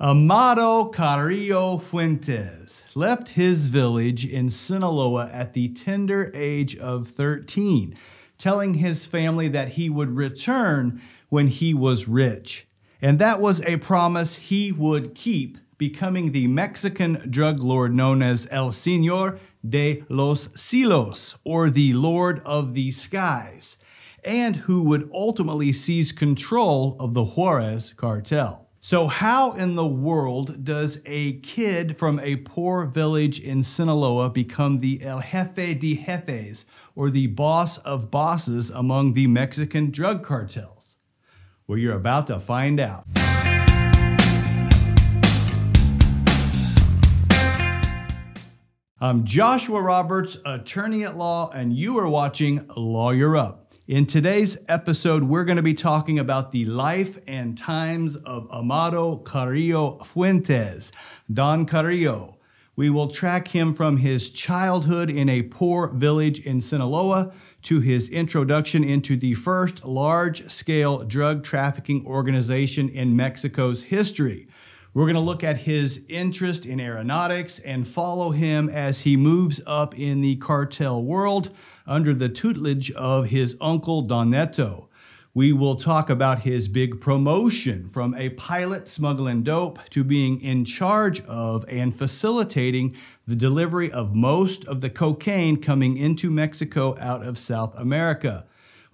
Amado Carrillo Fuentes left his village in Sinaloa at the tender age of 13, telling his family that he would return when he was rich. And that was a promise he would keep, becoming the Mexican drug lord known as El Señor de los Cielos, or the Lord of the Skies, and who would ultimately seize control of the Juarez cartel. So, how in the world does a kid from a poor village in Sinaloa become the El Jefe de Jefes, or the boss of bosses among the Mexican drug cartels? Well, you're about to find out. I'm Joshua Roberts, attorney at law, and you are watching Lawyer Up. In today's episode, we're going to be talking about the life and times of Amado Carrillo Fuentes, Don Carrillo. We will track him from his childhood in a poor village in Sinaloa to his introduction into the first large scale drug trafficking organization in Mexico's history. We're going to look at his interest in aeronautics and follow him as he moves up in the cartel world under the tutelage of his uncle Don Neto. We will talk about his big promotion from a pilot smuggling dope to being in charge of and facilitating the delivery of most of the cocaine coming into Mexico out of South America.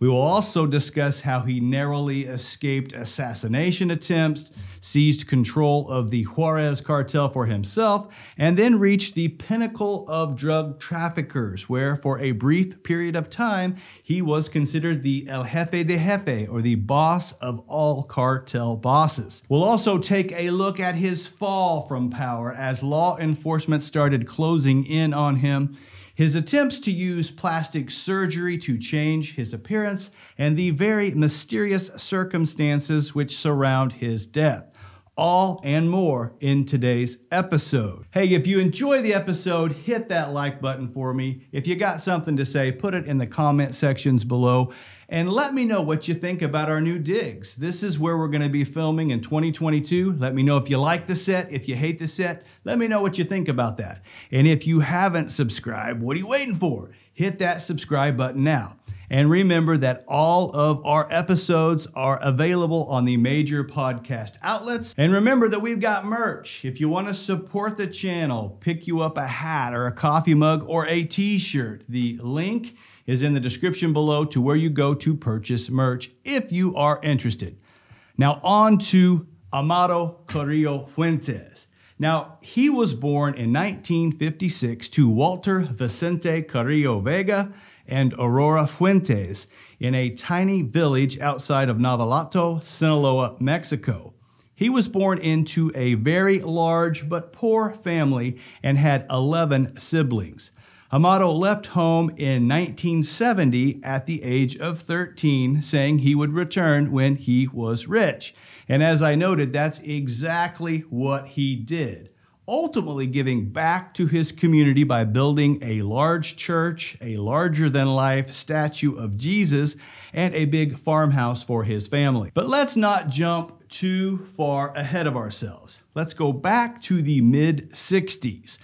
We will also discuss how he narrowly escaped assassination attempts, seized control of the Juarez cartel for himself, and then reached the pinnacle of drug traffickers, where for a brief period of time he was considered the El Jefe de Jefe, or the boss of all cartel bosses. We'll also take a look at his fall from power as law enforcement started closing in on him his attempts to use plastic surgery to change his appearance, and the very mysterious circumstances which surround his death. All and more in today's episode. Hey, if you enjoy the episode, hit that like button for me. If you got something to say, put it in the comment sections below and let me know what you think about our new digs. This is where we're going to be filming in 2022. Let me know if you like the set. If you hate the set, let me know what you think about that. And if you haven't subscribed, what are you waiting for? Hit that subscribe button now. And remember that all of our episodes are available on the major podcast outlets. And remember that we've got merch. If you want to support the channel, pick you up a hat or a coffee mug or a t shirt, the link is in the description below to where you go to purchase merch if you are interested. Now, on to Amado Carrillo Fuentes. Now, he was born in 1956 to Walter Vicente Carrillo Vega and Aurora Fuentes in a tiny village outside of Navolato, Sinaloa, Mexico. He was born into a very large but poor family and had 11 siblings. Amado left home in 1970 at the age of 13, saying he would return when he was rich. And as I noted, that's exactly what he did. Ultimately, giving back to his community by building a large church, a larger than life statue of Jesus, and a big farmhouse for his family. But let's not jump too far ahead of ourselves. Let's go back to the mid 60s.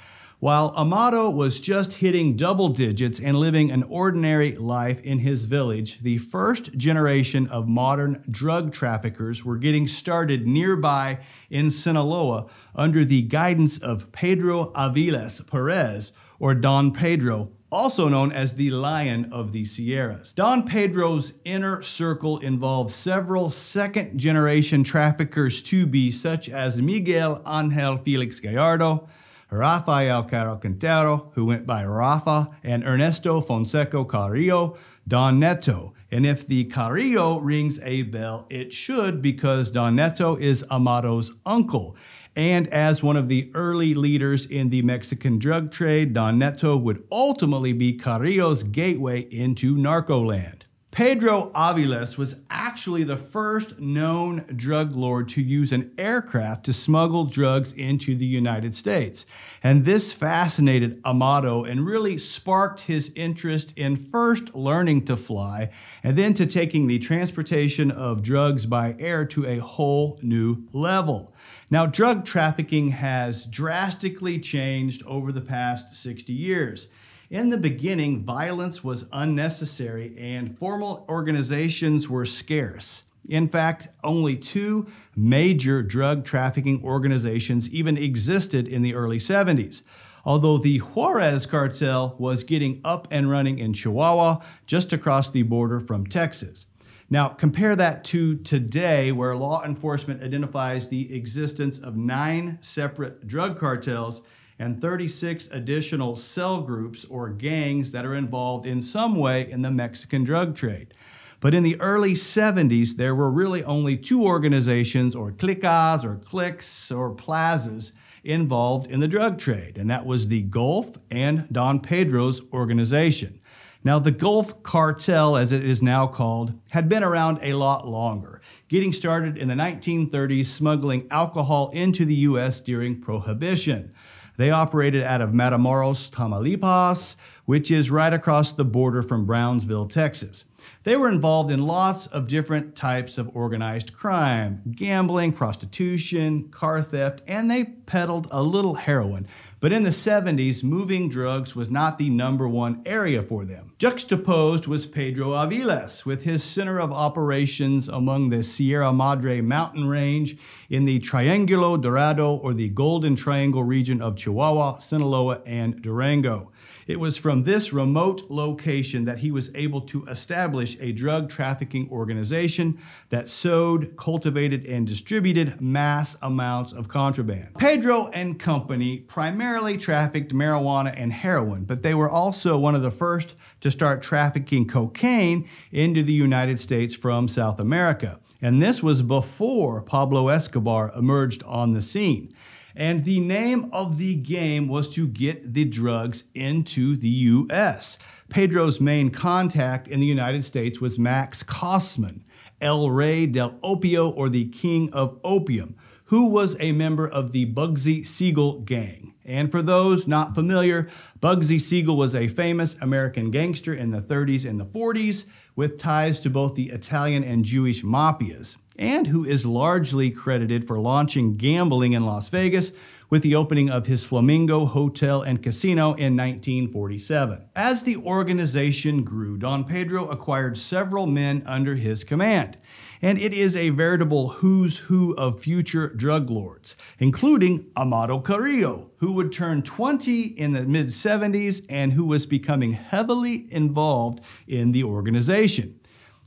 While Amado was just hitting double digits and living an ordinary life in his village, the first generation of modern drug traffickers were getting started nearby in Sinaloa under the guidance of Pedro Aviles Perez, or Don Pedro, also known as the Lion of the Sierras. Don Pedro's inner circle involved several second generation traffickers to be, such as Miguel Angel Felix Gallardo. Rafael Caro Quintero, who went by Rafa, and Ernesto Fonseca Carrillo, Don Neto. And if the Carrillo rings a bell, it should because Don Neto is Amado's uncle. And as one of the early leaders in the Mexican drug trade, Don Neto would ultimately be Carrillo's gateway into narcoland. Pedro Aviles was actually the first known drug lord to use an aircraft to smuggle drugs into the United States. And this fascinated Amado and really sparked his interest in first learning to fly and then to taking the transportation of drugs by air to a whole new level. Now, drug trafficking has drastically changed over the past 60 years. In the beginning, violence was unnecessary and formal organizations were scarce. In fact, only two major drug trafficking organizations even existed in the early 70s. Although the Juarez cartel was getting up and running in Chihuahua, just across the border from Texas. Now, compare that to today, where law enforcement identifies the existence of nine separate drug cartels and 36 additional cell groups or gangs that are involved in some way in the Mexican drug trade. But in the early 70s, there were really only two organizations, or clicas, or cliques, or plazas involved in the drug trade, and that was the Gulf and Don Pedro's organization. Now, the Gulf Cartel, as it is now called, had been around a lot longer, getting started in the 1930s smuggling alcohol into the U.S. during Prohibition. They operated out of Matamoros, Tamaulipas, which is right across the border from Brownsville, Texas. They were involved in lots of different types of organized crime gambling, prostitution, car theft, and they peddled a little heroin. But in the 70s, moving drugs was not the number one area for them. Juxtaposed was Pedro Aviles, with his center of operations among the Sierra Madre mountain range in the Triangulo Dorado or the Golden Triangle region of Chihuahua, Sinaloa, and Durango. It was from this remote location that he was able to establish a drug trafficking organization that sowed, cultivated, and distributed mass amounts of contraband. Pedro and company primarily trafficked marijuana and heroin, but they were also one of the first to start trafficking cocaine into the United States from South America. And this was before Pablo Escobar emerged on the scene. And the name of the game was to get the drugs into the U.S. Pedro's main contact in the United States was Max Kosman, El Rey del Opio, or the King of Opium, who was a member of the Bugsy Siegel gang. And for those not familiar, Bugsy Siegel was a famous American gangster in the 30s and the 40s with ties to both the Italian and Jewish mafias and who is largely credited for launching gambling in Las Vegas with the opening of his Flamingo Hotel and Casino in 1947. As the organization grew, Don Pedro acquired several men under his command, and it is a veritable who's who of future drug lords, including Amado Carrillo, who would turn 20 in the mid 70s and who was becoming heavily involved in the organization.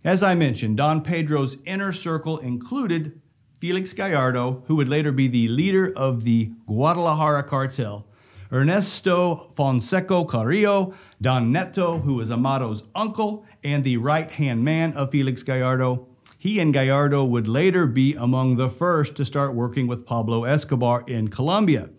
As I mentioned, Don Pedro's inner circle included Felix Gallardo, who would later be the leader of the Guadalajara cartel, Ernesto Fonseca Carrillo, Don Neto, who was Amado's uncle and the right hand man of Felix Gallardo. He and Gallardo would later be among the first to start working with Pablo Escobar in Colombia.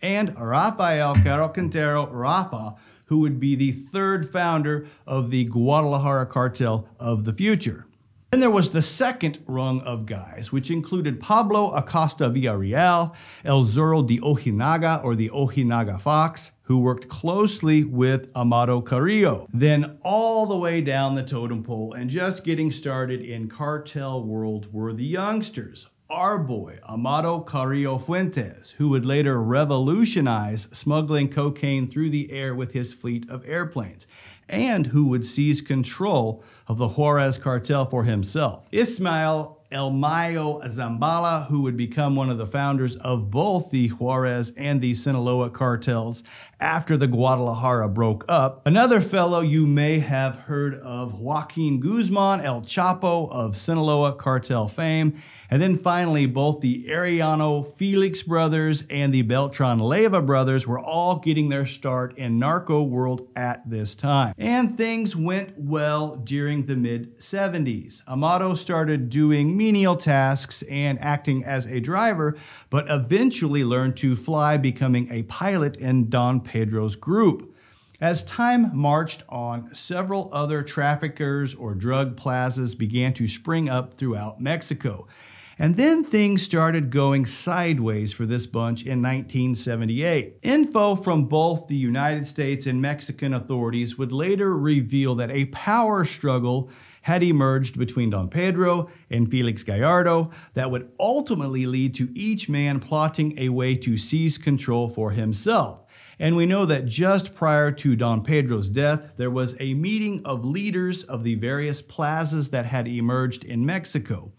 And Rafael Caro Quintero Rafa, who would be the third founder of the Guadalajara cartel of the future. Then there was the second rung of guys, which included Pablo Acosta Villarreal, El Zorro de Ojinaga, or the Ojinaga Fox, who worked closely with Amado Carrillo. Then all the way down the totem pole and just getting started in cartel world were the youngsters, our boy, Amado Carrillo Fuentes, who would later revolutionize smuggling cocaine through the air with his fleet of airplanes, and who would seize control of the Juarez cartel for himself. Ismael El Mayo Zambada, who would become one of the founders of both the Juarez and the Sinaloa cartels after the Guadalajara broke up. Another fellow you may have heard of, Joaquin Guzman El Chapo of Sinaloa cartel fame. And then finally, both the Arellano Felix brothers and the Beltran Leyva brothers were all getting their start in narco world at this time. And things went well during the mid 70s. Amado started doing menial tasks and acting as a driver, but eventually learned to fly, becoming a pilot in Don Pedro's group. As time marched on, several other traffickers or drug plazas began to spring up throughout Mexico. And then things started going sideways for this bunch in 1978. Info from both the United States and Mexican authorities would later reveal that a power struggle had emerged between Don Pedro and Felix Gallardo that would ultimately lead to each man plotting a way to seize control for himself. And we know that just prior to Don Pedro's death, there was a meeting of leaders of the various plazas that had emerged in Mexico.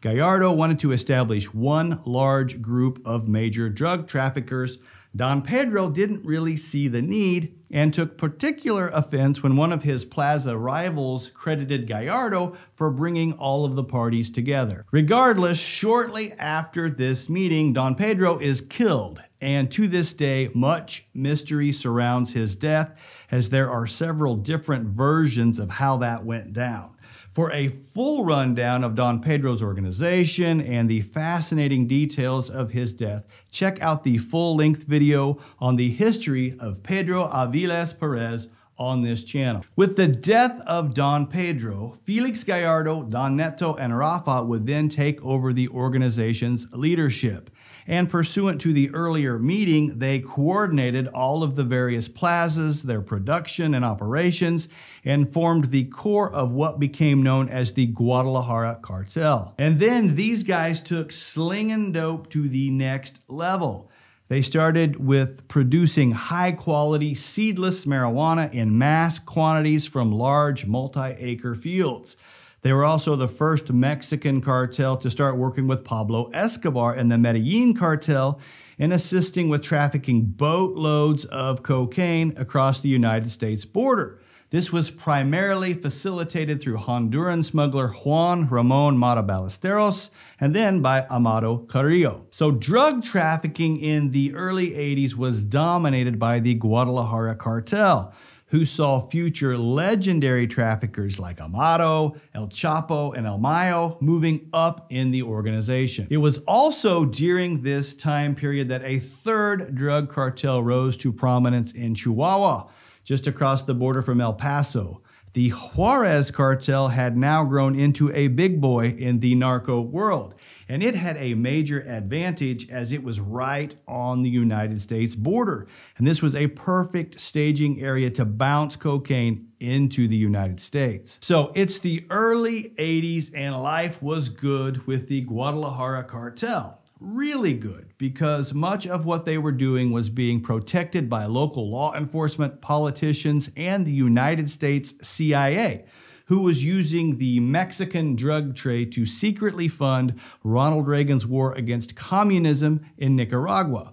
Gallardo wanted to establish one large group of major drug traffickers. Don Pedro didn't really see the need and took particular offense when one of his plaza rivals credited Gallardo for bringing all of the parties together. Regardless, shortly after this meeting, Don Pedro is killed, and to this day, much mystery surrounds his death, as there are several different versions of how that went down. For a full rundown of Don Pedro's organization and the fascinating details of his death, check out the full length video on the history of Pedro Aviles Perez on this channel. With the death of Don Pedro, Felix Gallardo, Don Neto, and Rafa would then take over the organization's leadership. And pursuant to the earlier meeting, they coordinated all of the various plazas, their production and operations, and formed the core of what became known as the Guadalajara cartel. And then these guys took slinging dope to the next level. They started with producing high quality seedless marijuana in mass quantities from large multi acre fields. They were also the first Mexican cartel to start working with Pablo Escobar and the Medellin cartel in assisting with trafficking boatloads of cocaine across the United States border. This was primarily facilitated through Honduran smuggler Juan Ramon Matta Ballesteros and then by Amado Carrillo. So, drug trafficking in the early 80s was dominated by the Guadalajara cartel who saw future legendary traffickers like Amado, El Chapo, and El Mayo moving up in the organization. It was also during this time period that a third drug cartel rose to prominence in Chihuahua, just across the border from El Paso. The Juarez cartel had now grown into a big boy in the narco world and it had a major advantage as it was right on the United States border. And this was a perfect staging area to bounce cocaine into the United States. So it's the early 80s, and life was good with the Guadalajara cartel really good because much of what they were doing was being protected by local law enforcement, politicians, and the United States CIA who was using the Mexican drug trade to secretly fund Ronald Reagan's war against communism in Nicaragua.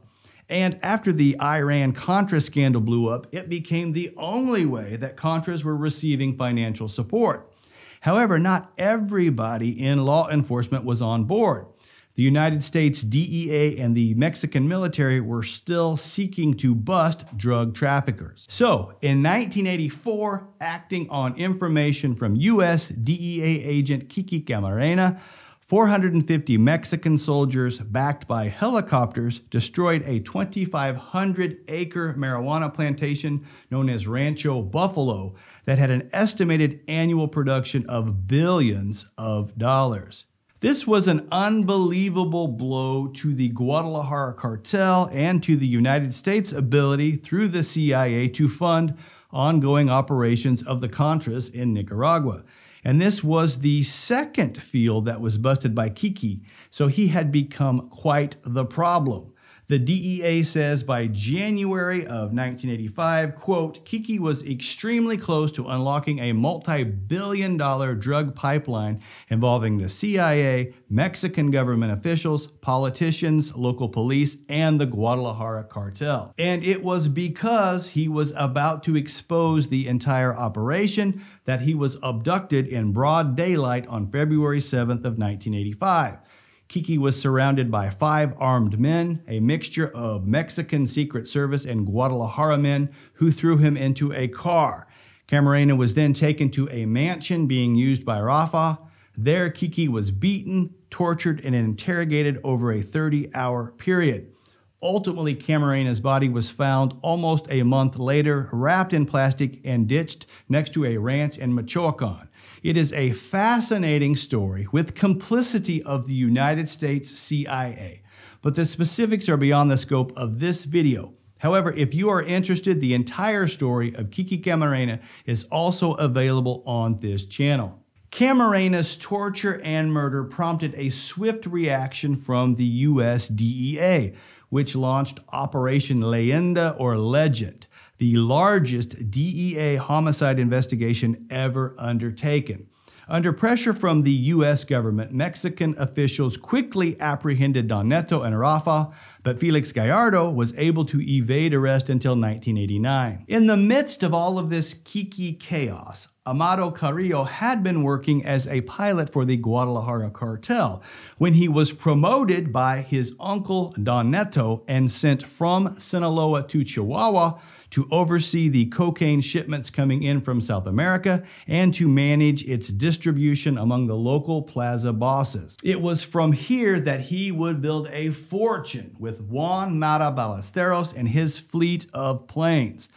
And after the Iran Contra scandal blew up, it became the only way that Contras were receiving financial support. However, not everybody in law enforcement was on board. The United States DEA and the Mexican military were still seeking to bust drug traffickers. So, in 1984, acting on information from U.S. DEA agent Kiki Camarena, 450 Mexican soldiers, backed by helicopters, destroyed a 2,500 acre marijuana plantation known as Rancho Buffalo that had an estimated annual production of billions of dollars. This was an unbelievable blow to the Guadalajara cartel and to the United States' ability through the CIA to fund ongoing operations of the Contras in Nicaragua. And this was the second field that was busted by Kiki, so he had become quite the problem. The DEA says by January of 1985, quote, Kiki was extremely close to unlocking a multi-billion dollar drug pipeline involving the CIA, Mexican government officials, politicians, local police, and the Guadalajara cartel. And it was because he was about to expose the entire operation that he was abducted in broad daylight on February 7th of 1985. Kiki was surrounded by five armed men, a mixture of Mexican Secret Service and Guadalajara men, who threw him into a car. Camarena was then taken to a mansion being used by Rafa. There, Kiki was beaten, tortured, and interrogated over a 30 hour period. Ultimately, Camarena's body was found almost a month later, wrapped in plastic and ditched next to a ranch in Michoacan. It is a fascinating story with complicity of the United States CIA, but the specifics are beyond the scope of this video. However, if you are interested, the entire story of Kiki Camarena is also available on this channel. Camarena's torture and murder prompted a swift reaction from the US DEA, which launched Operation Leyenda or Legend, the largest DEA homicide investigation ever undertaken. Under pressure from the U.S. government, Mexican officials quickly apprehended Don Neto and Rafa, but Felix Gallardo was able to evade arrest until 1989. In the midst of all of this kiki chaos, Amado Carrillo had been working as a pilot for the Guadalajara cartel when he was promoted by his uncle Don Neto and sent from Sinaloa to Chihuahua to oversee the cocaine shipments coming in from South America and to manage its distribution among the local plaza bosses. It was from here that he would build a fortune with Juan Matta Ballesteros and his fleet of planes.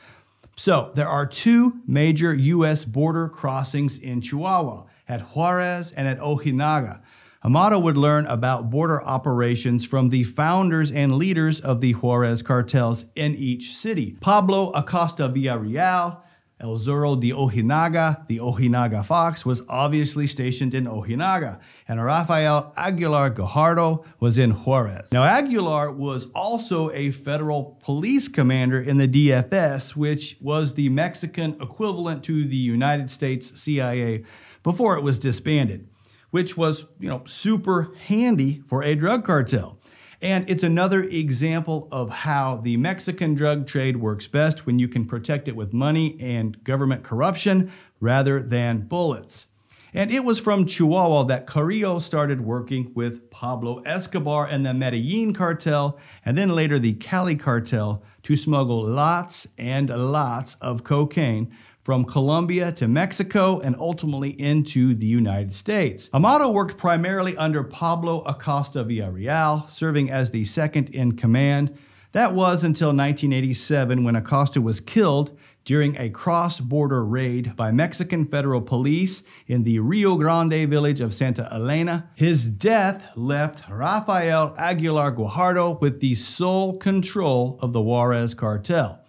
So, there are two major U.S. border crossings in Chihuahua at Juarez and at Ojinaga. Amado would learn about border operations from the founders and leaders of the Juarez cartels in each city. Pablo Acosta Villarreal, El Zorro de Ojinaga, the Ojinaga Fox, was obviously stationed in Ojinaga, and Rafael Aguilar Guajardo was in Juarez. Now, Aguilar was also a federal police commander in the DFS, which was the Mexican equivalent to the United States CIA before it was disbanded which was, you know, super handy for a drug cartel. And it's another example of how the Mexican drug trade works best when you can protect it with money and government corruption rather than bullets. And it was from Chihuahua that Carrillo started working with Pablo Escobar and the Medellin cartel, and then later the Cali cartel, to smuggle lots and lots of cocaine from Colombia to Mexico and ultimately into the United States. Amado worked primarily under Pablo Acosta Villarreal, serving as the second in command. That was until 1987 when Acosta was killed during a cross border raid by Mexican federal police in the Rio Grande village of Santa Elena. His death left Rafael Aguilar Guajardo with the sole control of the Juarez cartel.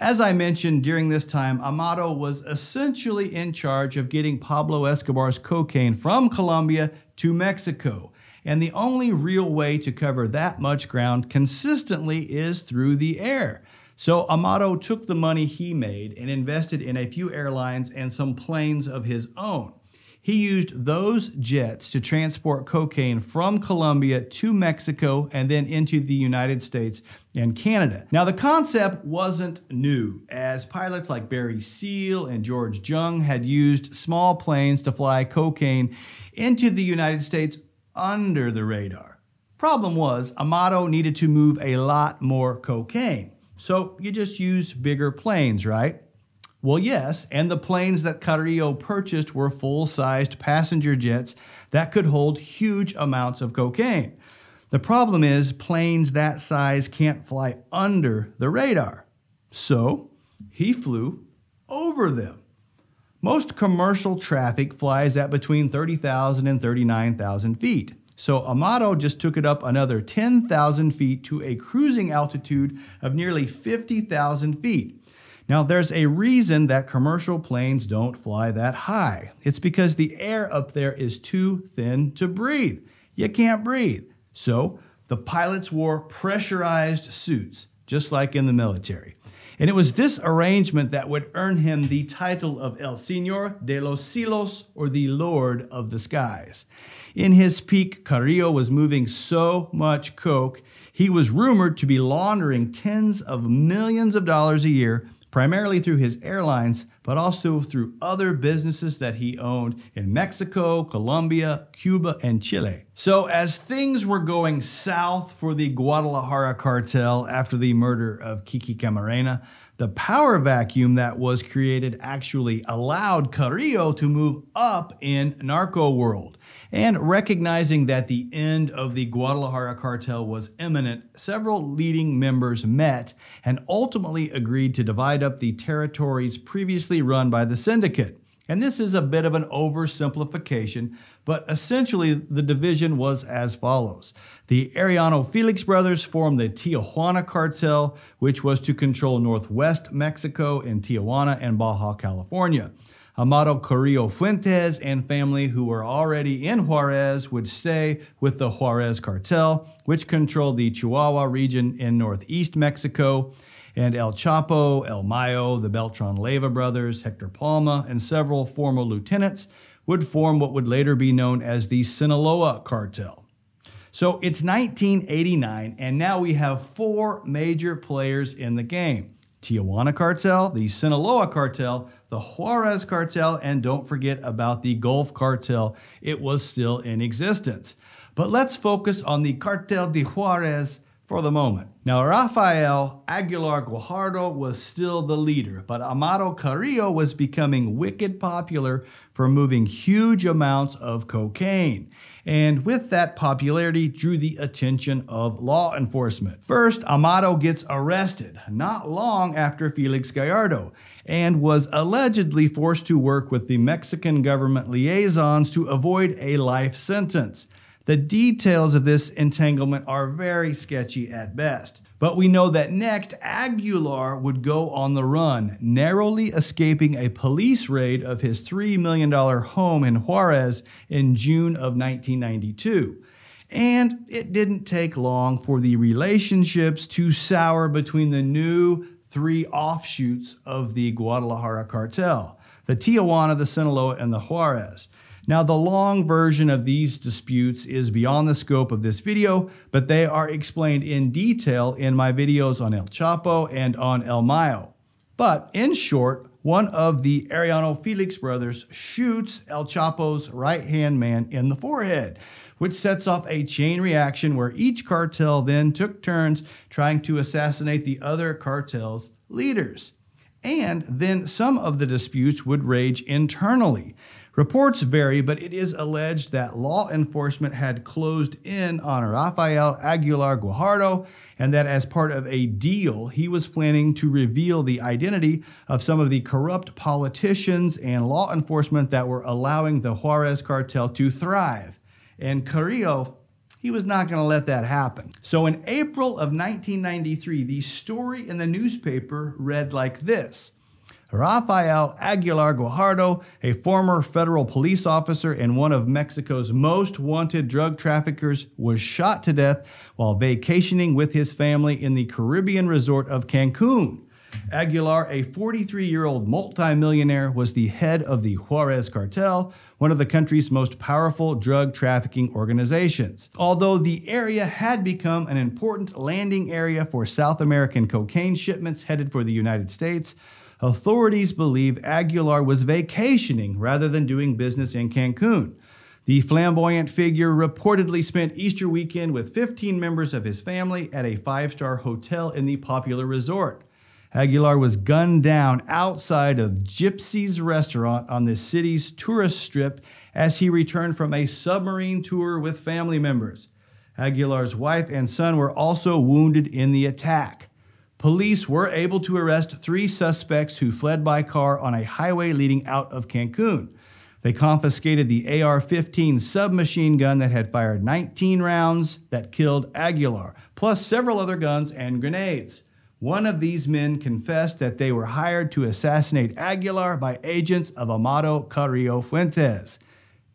As I mentioned during this time, Amado was essentially in charge of getting Pablo Escobar's cocaine from Colombia to Mexico. And the only real way to cover that much ground consistently is through the air. So Amado took the money he made and invested in a few airlines and some planes of his own. He used those jets to transport cocaine from Colombia to Mexico and then into the United States and Canada. Now, the concept wasn't new, as pilots like Barry Seal and George Jung had used small planes to fly cocaine into the United States under the radar. Problem was, Amado needed to move a lot more cocaine. So you just use bigger planes, right? Well, yes, and the planes that Carrillo purchased were full sized passenger jets that could hold huge amounts of cocaine. The problem is, planes that size can't fly under the radar. So, he flew over them. Most commercial traffic flies at between 30,000 and 39,000 feet. So Amado just took it up another 10,000 feet to a cruising altitude of nearly 50,000 feet. Now, there's a reason that commercial planes don't fly that high. It's because the air up there is too thin to breathe. You can't breathe. So, the pilots wore pressurized suits, just like in the military. And it was this arrangement that would earn him the title of El Señor de los Cielos, or the Lord of the Skies. In his peak, Carrillo was moving so much coke, he was rumored to be laundering tens of millions of dollars a year primarily through his airlines, but also through other businesses that he owned in Mexico, Colombia, Cuba, and Chile. So, as things were going south for the Guadalajara cartel after the murder of Kiki Camarena, the power vacuum that was created actually allowed Carrillo to move up in narco world. And recognizing that the end of the Guadalajara cartel was imminent, several leading members met and ultimately agreed to divide up the territories previously run by the syndicate. And this is a bit of an oversimplification, but essentially the division was as follows. The Arellano Felix brothers formed the Tijuana cartel, which was to control northwest Mexico in Tijuana and Baja California. Amado Carrillo Fuentes and family who were already in Juarez would stay with the Juarez cartel, which controlled the Chihuahua region in northeast Mexico. And El Chapo, El Mayo, the Beltran Leyva brothers, Hector Palma, and several former lieutenants would form what would later be known as the Sinaloa cartel. So it's 1989, and now we have four major players in the game. Tijuana cartel, the Sinaloa cartel, the Juarez cartel, and don't forget about the Gulf cartel. It was still in existence. But let's focus on the Cartel de Juarez for the moment. Now, Rafael Aguilar Guajardo was still the leader, but Amado Carrillo was becoming wicked popular for moving huge amounts of cocaine. And with that popularity, drew the attention of law enforcement. First, Amado gets arrested not long after Felix Gallardo and was allegedly forced to work with the Mexican government liaisons to avoid a life sentence. The details of this entanglement are very sketchy at best. But we know that next, Aguilar would go on the run, narrowly escaping a police raid of his $3 million home in Juarez in June of 1992. And it didn't take long for the relationships to sour between the new three offshoots of the Guadalajara cartel the Tijuana, the Sinaloa, and the Juarez. Now, the long version of these disputes is beyond the scope of this video, but they are explained in detail in my videos on El Chapo and on El Mayo. But in short, one of the Arellano Felix brothers shoots El Chapo's right hand man in the forehead, which sets off a chain reaction where each cartel then took turns trying to assassinate the other cartel's leaders. And then some of the disputes would rage internally. Reports vary, but it is alleged that law enforcement had closed in on Rafael Aguilar Guajardo and that as part of a deal, he was planning to reveal the identity of some of the corrupt politicians and law enforcement that were allowing the Juarez cartel to thrive. And Carrillo he was not going to let that happen. So in April of 1993, the story in the newspaper read like this Rafael Aguilar Guajardo, a former federal police officer and one of Mexico's most wanted drug traffickers, was shot to death while vacationing with his family in the Caribbean resort of Cancun. Aguilar, a 43 year old multimillionaire, was the head of the Juarez cartel, one of the country's most powerful drug trafficking organizations. Although the area had become an important landing area for South American cocaine shipments headed for the United States, authorities believe Aguilar was vacationing rather than doing business in Cancun. The flamboyant figure reportedly spent Easter weekend with 15 members of his family at a five star hotel in the popular resort. Aguilar was gunned down outside of Gypsy's restaurant on the city's tourist strip as he returned from a submarine tour with family members. Aguilar's wife and son were also wounded in the attack. Police were able to arrest three suspects who fled by car on a highway leading out of Cancun. They confiscated the AR 15 submachine gun that had fired 19 rounds that killed Aguilar, plus several other guns and grenades. One of these men confessed that they were hired to assassinate Aguilar by agents of Amado Carrillo Fuentes.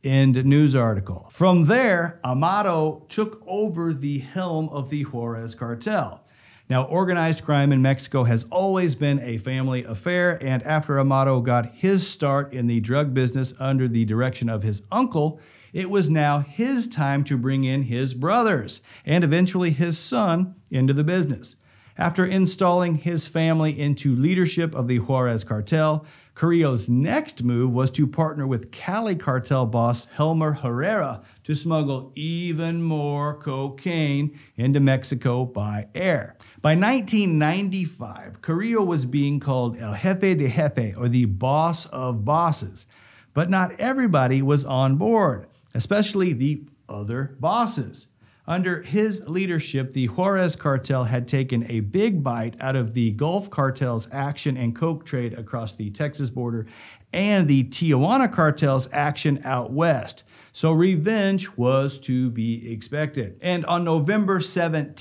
End news article. From there, Amado took over the helm of the Juarez cartel. Now, organized crime in Mexico has always been a family affair, and after Amado got his start in the drug business under the direction of his uncle, it was now his time to bring in his brothers and eventually his son into the business. After installing his family into leadership of the Juarez cartel, Carrillo's next move was to partner with Cali cartel boss Helmer Herrera to smuggle even more cocaine into Mexico by air. By 1995, Carrillo was being called El Jefe de Jefe, or the boss of bosses. But not everybody was on board, especially the other bosses. Under his leadership, the Juarez cartel had taken a big bite out of the Gulf cartel's action and coke trade across the Texas border and the Tijuana cartel's action out west. So revenge was to be expected. And on November 17,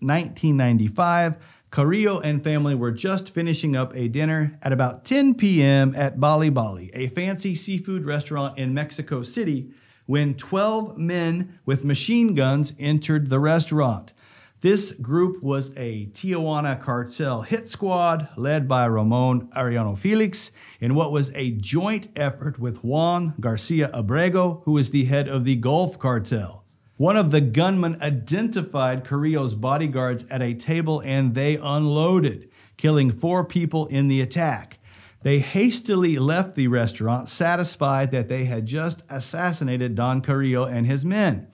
1995, Carrillo and family were just finishing up a dinner at about 10 p.m. at Bali Hai, a fancy seafood restaurant in Mexico City when 12 men with machine guns entered the restaurant. This group was a Tijuana cartel hit squad led by Ramon Arellano Felix in what was a joint effort with Juan Garcia Abrego, who is the head of the Gulf cartel. One of the gunmen identified Carrillo's bodyguards at a table and they unloaded, killing four people in the attack. They hastily left the restaurant, satisfied that they had just assassinated Don Carrillo and his men.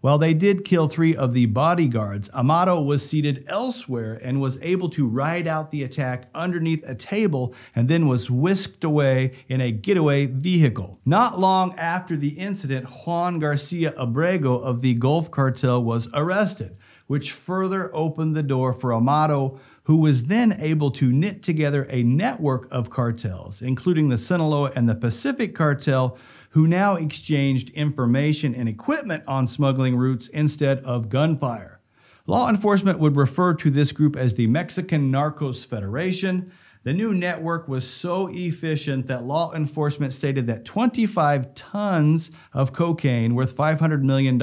While they did kill three of the bodyguards, Amado was seated elsewhere and was able to ride out the attack underneath a table and then was whisked away in a getaway vehicle. Not long after the incident, Juan Garcia Abrego of the Gulf Cartel was arrested, which further opened the door for Amado, who was then able to knit together a network of cartels, including the Sinaloa and the Pacific Cartel, who now exchanged information and equipment on smuggling routes instead of gunfire. Law enforcement would refer to this group as the Mexican Narcos Federation. The new network was so efficient that law enforcement stated that 25 tons of cocaine worth $500 million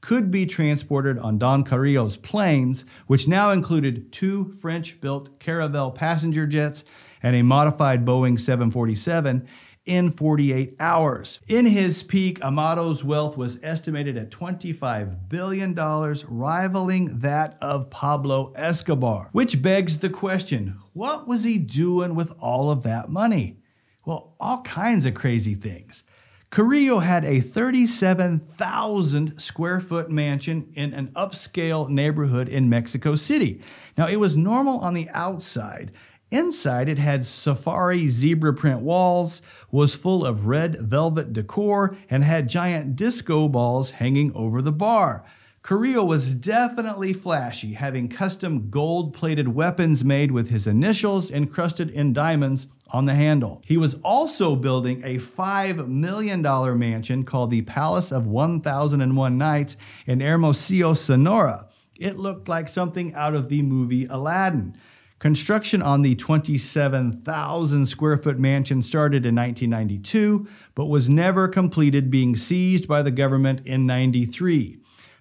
could be transported on Don Carrillo's planes, which now included two French built Caravelle passenger jets and a modified Boeing 747 in 48 hours. In his peak, Amado's wealth was estimated at $25 billion, rivaling that of Pablo Escobar. Which begs the question what was he doing with all of that money? Well, all kinds of crazy things. Carrillo had a 37,000 square foot mansion in an upscale neighborhood in Mexico City. Now, it was normal on the outside. Inside, it had safari zebra print walls, was full of red velvet decor, and had giant disco balls hanging over the bar. Carrillo was definitely flashy, having custom gold plated weapons made with his initials encrusted in diamonds on the handle. He was also building a $5 million mansion called the Palace of 1001 Nights in Hermosillo, Sonora. It looked like something out of the movie Aladdin. Construction on the 27,000 square foot mansion started in 1992, but was never completed, being seized by the government in 93.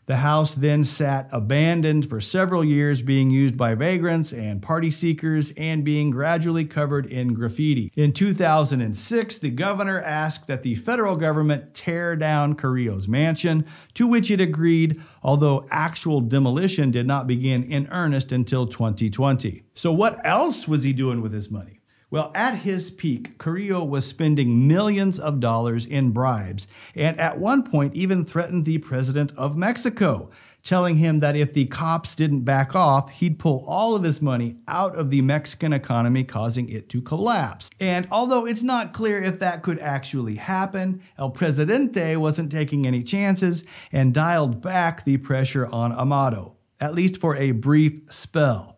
The house then sat abandoned for several years, being used by vagrants and party seekers and being gradually covered in graffiti. In 2006, the governor asked that the federal government tear down Carrillo's mansion, to which it agreed, although actual demolition did not begin in earnest until 2020. So, what else was he doing with his money? Well, at his peak, Carrillo was spending millions of dollars in bribes, and at one point even threatened the president of Mexico, telling him that if the cops didn't back off, he'd pull all of his money out of the Mexican economy, causing it to collapse. And although it's not clear if that could actually happen, El Presidente wasn't taking any chances and dialed back the pressure on Amado, at least for a brief spell.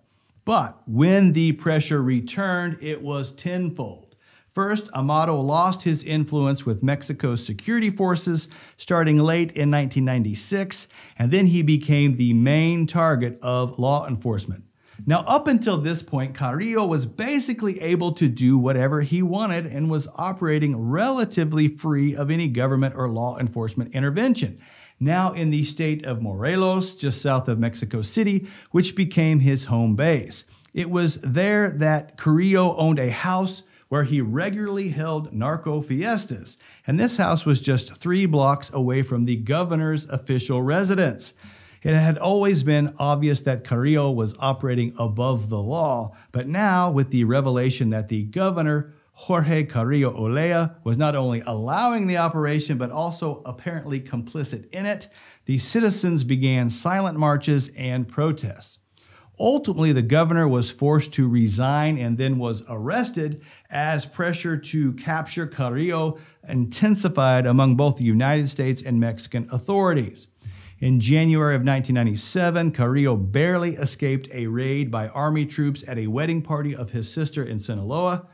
But when the pressure returned, it was tenfold. First, Amado lost his influence with Mexico's security forces starting late in 1996, and then he became the main target of law enforcement. Now, up until this point, Carrillo was basically able to do whatever he wanted and was operating relatively free of any government or law enforcement intervention now in the state of Morelos, just south of Mexico City, which became his home base. It was there that Carrillo owned a house where he regularly held narco fiestas, and this house was just three blocks away from the governor's official residence. It had always been obvious that Carrillo was operating above the law, but now, with the revelation that the governor, Jorge Carrillo Olea, was not only allowing the operation, but also apparently complicit in it, the citizens began silent marches and protests. Ultimately, the governor was forced to resign and then was arrested as pressure to capture Carrillo intensified among both the United States and Mexican authorities. In January of 1997, Carrillo barely escaped a raid by Army troops at a wedding party of his sister in Sinaloa.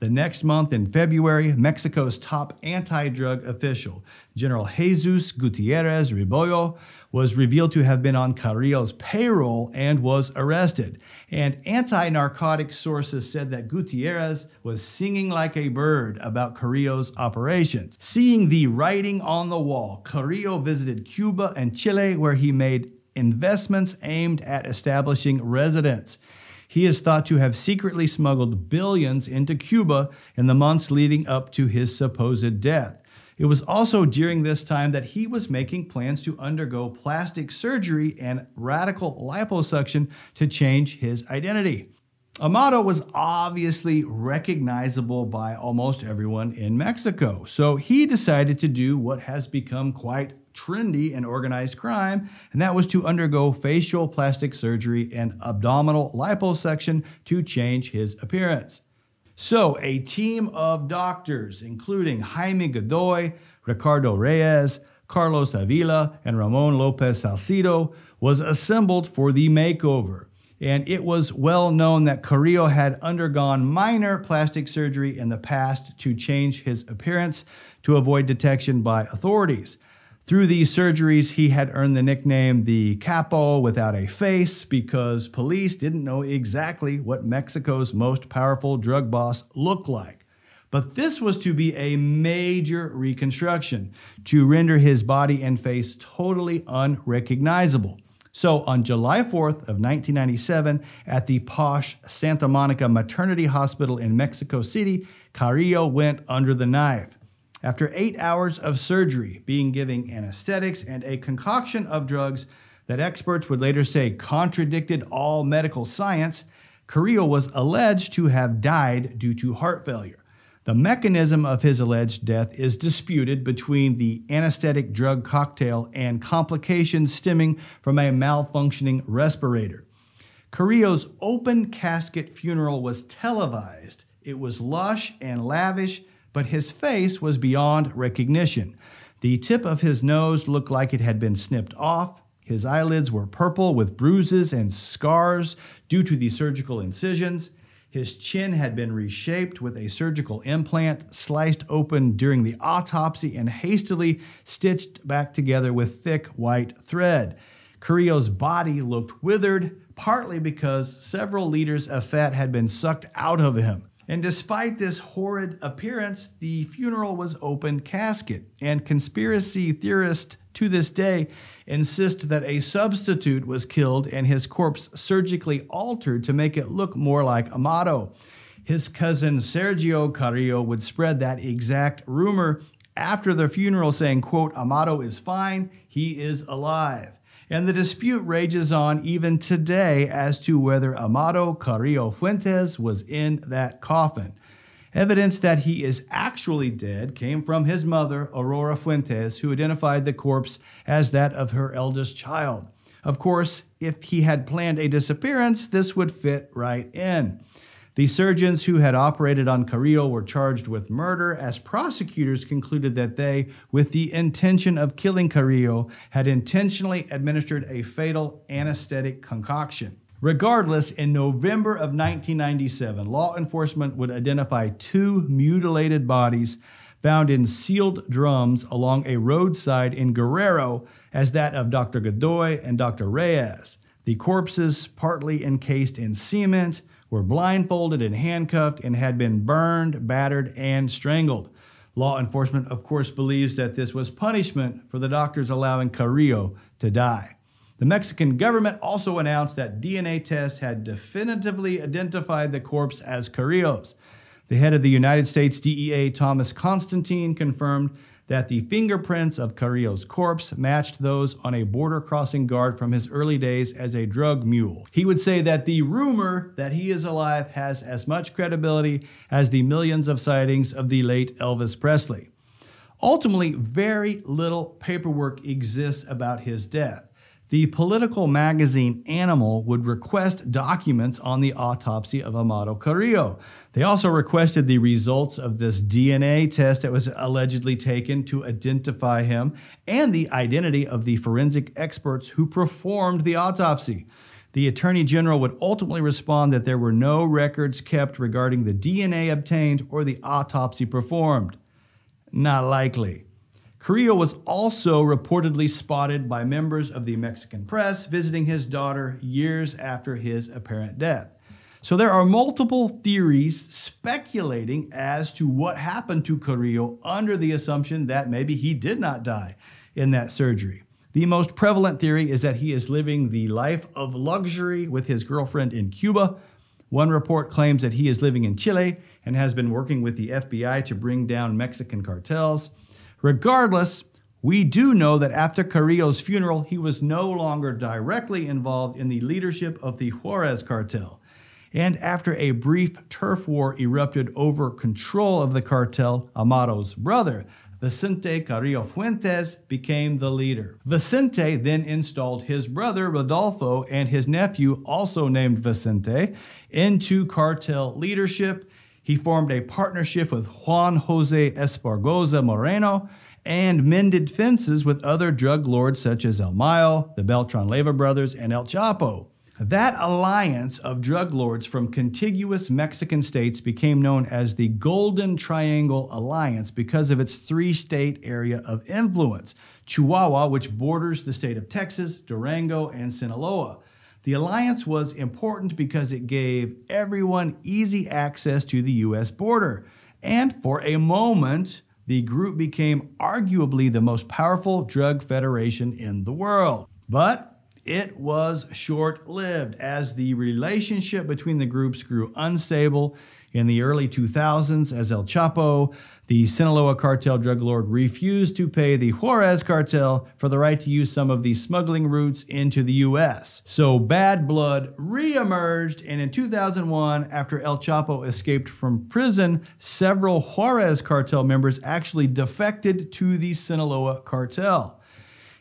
The next month, in February, Mexico's top anti drug official, General Jesus Gutierrez Rebollo, was revealed to have been on Carrillo's payroll and was arrested. And anti narcotic sources said that Gutierrez was singing like a bird about Carrillo's operations. Seeing the writing on the wall, Carrillo visited Cuba and Chile, where he made investments aimed at establishing residence. He is thought to have secretly smuggled billions into Cuba in the months leading up to his supposed death. It was also during this time that he was making plans to undergo plastic surgery and radical liposuction to change his identity. Amado was obviously recognizable by almost everyone in Mexico, so he decided to do what has become quite trendy in organized crime, and that was to undergo facial plastic surgery and abdominal liposuction to change his appearance. So, a team of doctors, including Jaime Godoy, Ricardo Reyes, Carlos Avila, and Ramon Lopez Salcido, was assembled for the makeover. And it was well known that Carrillo had undergone minor plastic surgery in the past to change his appearance to avoid detection by authorities. Through these surgeries, he had earned the nickname the Capo without a face because police didn't know exactly what Mexico's most powerful drug boss looked like. But this was to be a major reconstruction to render his body and face totally unrecognizable. So on July 4th of 1997, at the posh Santa Monica Maternity Hospital in Mexico City, Carrillo went under the knife. After eight hours of surgery, being given anesthetics and a concoction of drugs that experts would later say contradicted all medical science, Carrillo was alleged to have died due to heart failure. The mechanism of his alleged death is disputed between the anesthetic drug cocktail and complications stemming from a malfunctioning respirator. Carrillo's open casket funeral was televised. It was lush and lavish but his face was beyond recognition. The tip of his nose looked like it had been snipped off. His eyelids were purple with bruises and scars due to the surgical incisions. His chin had been reshaped with a surgical implant sliced open during the autopsy and hastily stitched back together with thick white thread. Carrillo's body looked withered, partly because several liters of fat had been sucked out of him. And despite this horrid appearance, the funeral was open casket, and conspiracy theorists to this day insist that a substitute was killed and his corpse surgically altered to make it look more like Amado. His cousin Sergio Carrillo would spread that exact rumor after the funeral saying, quote, Amado is fine, he is alive and the dispute rages on even today as to whether Amado Carrillo Fuentes was in that coffin. Evidence that he is actually dead came from his mother, Aurora Fuentes, who identified the corpse as that of her eldest child. Of course, if he had planned a disappearance, this would fit right in. The surgeons who had operated on Carrillo were charged with murder, as prosecutors concluded that they, with the intention of killing Carrillo, had intentionally administered a fatal anesthetic concoction. Regardless, in November of 1997, law enforcement would identify two mutilated bodies found in sealed drums along a roadside in Guerrero as that of Dr. Godoy and Dr. Reyes. The corpses, partly encased in cement, were blindfolded and handcuffed and had been burned, battered, and strangled. Law enforcement, of course, believes that this was punishment for the doctors allowing Carrillo to die. The Mexican government also announced that DNA tests had definitively identified the corpse as Carrillo's. The head of the United States DEA, Thomas Constantine, confirmed that the fingerprints of Carrillo's corpse matched those on a border crossing guard from his early days as a drug mule. He would say that the rumor that he is alive has as much credibility as the millions of sightings of the late Elvis Presley. Ultimately, very little paperwork exists about his death the political magazine Animal would request documents on the autopsy of Amado Carrillo. They also requested the results of this DNA test that was allegedly taken to identify him and the identity of the forensic experts who performed the autopsy. The Attorney General would ultimately respond that there were no records kept regarding the DNA obtained or the autopsy performed. Not likely. Carrillo was also reportedly spotted by members of the Mexican press visiting his daughter years after his apparent death. So there are multiple theories speculating as to what happened to Carrillo under the assumption that maybe he did not die in that surgery. The most prevalent theory is that he is living the life of luxury with his girlfriend in Cuba. One report claims that he is living in Chile and has been working with the FBI to bring down Mexican cartels. Regardless, we do know that after Carrillo's funeral, he was no longer directly involved in the leadership of the Juarez cartel. And after a brief turf war erupted over control of the cartel, Amado's brother, Vicente Carrillo Fuentes, became the leader. Vicente then installed his brother Rodolfo and his nephew, also named Vicente, into cartel leadership he formed a partnership with Juan Jose Esparragoza Moreno and mended fences with other drug lords such as El Mayo, the Beltran Leyva brothers, and El Chapo. That alliance of drug lords from contiguous Mexican states became known as the Golden Triangle Alliance because of its three state area of influence Chihuahua, which borders the state of Texas, Durango, and Sinaloa. The alliance was important because it gave everyone easy access to the U.S. border. And for a moment, the group became arguably the most powerful drug federation in the world. But it was short lived as the relationship between the groups grew unstable in the early 2000s as El Chapo, the Sinaloa cartel drug lord, refused to pay the Juarez cartel for the right to use some of the smuggling routes into the U.S. So bad blood reemerged, and in 2001, after El Chapo escaped from prison, several Juarez cartel members actually defected to the Sinaloa cartel.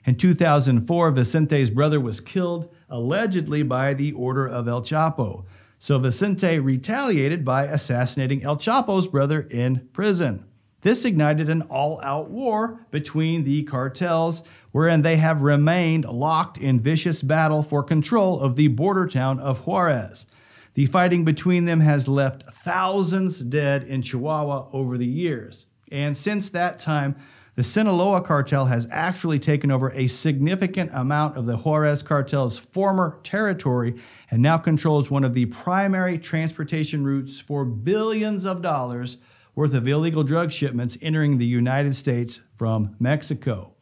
In 2004, Vicente's brother was killed, allegedly by the order of El Chapo. So Vicente retaliated by assassinating El Chapo's brother in prison. This ignited an all out war between the cartels, wherein they have remained locked in vicious battle for control of the border town of Juarez. The fighting between them has left thousands dead in Chihuahua over the years. And since that time, the Sinaloa cartel has actually taken over a significant amount of the Juarez cartel's former territory and now controls one of the primary transportation routes for billions of dollars worth of illegal drug shipments entering the United States from Mexico.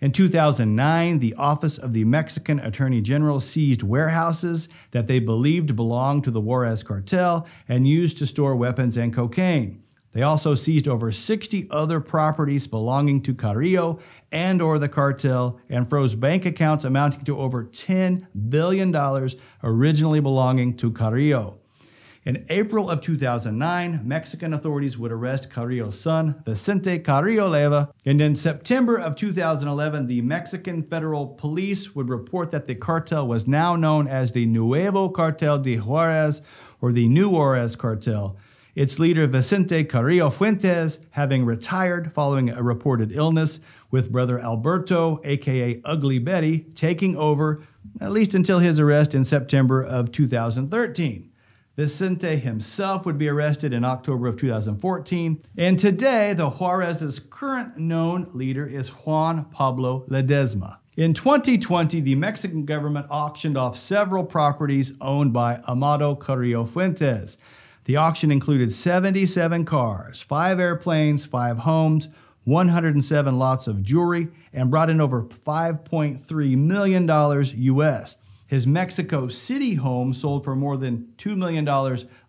In 2009, the Office of the Mexican Attorney General seized warehouses that they believed belonged to the Juarez cartel and used to store weapons and cocaine. They also seized over 60 other properties belonging to Carrillo and or the cartel and froze bank accounts amounting to over $10 billion originally belonging to Carrillo. In April of 2009, Mexican authorities would arrest Carrillo's son, Vicente Carrillo Leyva. And in September of 2011, the Mexican Federal Police would report that the cartel was now known as the Nuevo Cartel de Juarez or the New Juarez Cartel. Its leader, Vicente Carrillo Fuentes, having retired following a reported illness, with brother Alberto, aka Ugly Betty, taking over, at least until his arrest in September of 2013. Vicente himself would be arrested in October of 2014. And today, the Juarez's current known leader is Juan Pablo Ledesma. In 2020, the Mexican government auctioned off several properties owned by Amado Carrillo Fuentes. The auction included 77 cars, five airplanes, five homes, 107 lots of jewelry, and brought in over $5.3 million US. His Mexico City home sold for more than $2 million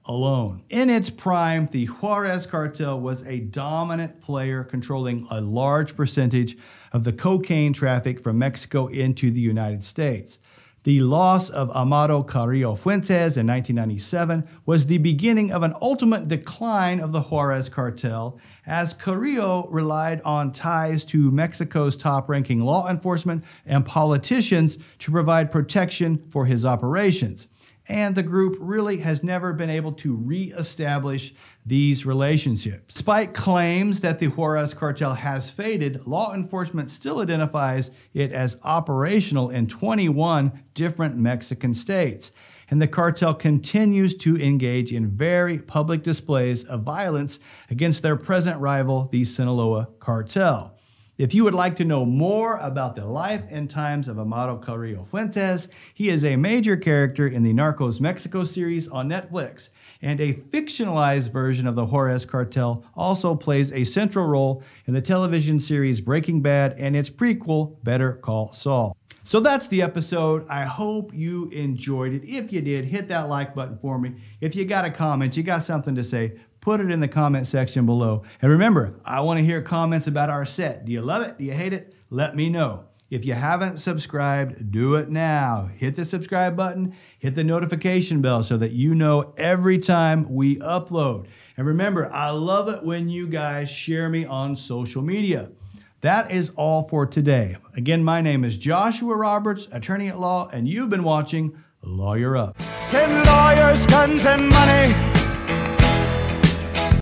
alone. In its prime, the Juarez cartel was a dominant player controlling a large percentage of the cocaine traffic from Mexico into the United States. The loss of Amado Carrillo Fuentes in 1997 was the beginning of an ultimate decline of the Juarez cartel, as Carrillo relied on ties to Mexico's top ranking law enforcement and politicians to provide protection for his operations and the group really has never been able to reestablish these relationships. Despite claims that the Juarez cartel has faded, law enforcement still identifies it as operational in 21 different Mexican states. And the cartel continues to engage in very public displays of violence against their present rival, the Sinaloa cartel. If you would like to know more about the life and times of Amado Carrillo Fuentes, he is a major character in the Narcos Mexico series on Netflix, and a fictionalized version of the Juarez cartel also plays a central role in the television series Breaking Bad and its prequel, Better Call Saul. So that's the episode. I hope you enjoyed it. If you did, hit that like button for me. If you got a comment, you got something to say, put it in the comment section below. And remember, I want to hear comments about our set. Do you love it? Do you hate it? Let me know. If you haven't subscribed, do it now. Hit the subscribe button, hit the notification bell so that you know every time we upload. And remember, I love it when you guys share me on social media. That is all for today. Again, my name is Joshua Roberts, attorney at law, and you've been watching Lawyer Up. Send lawyers, guns, and money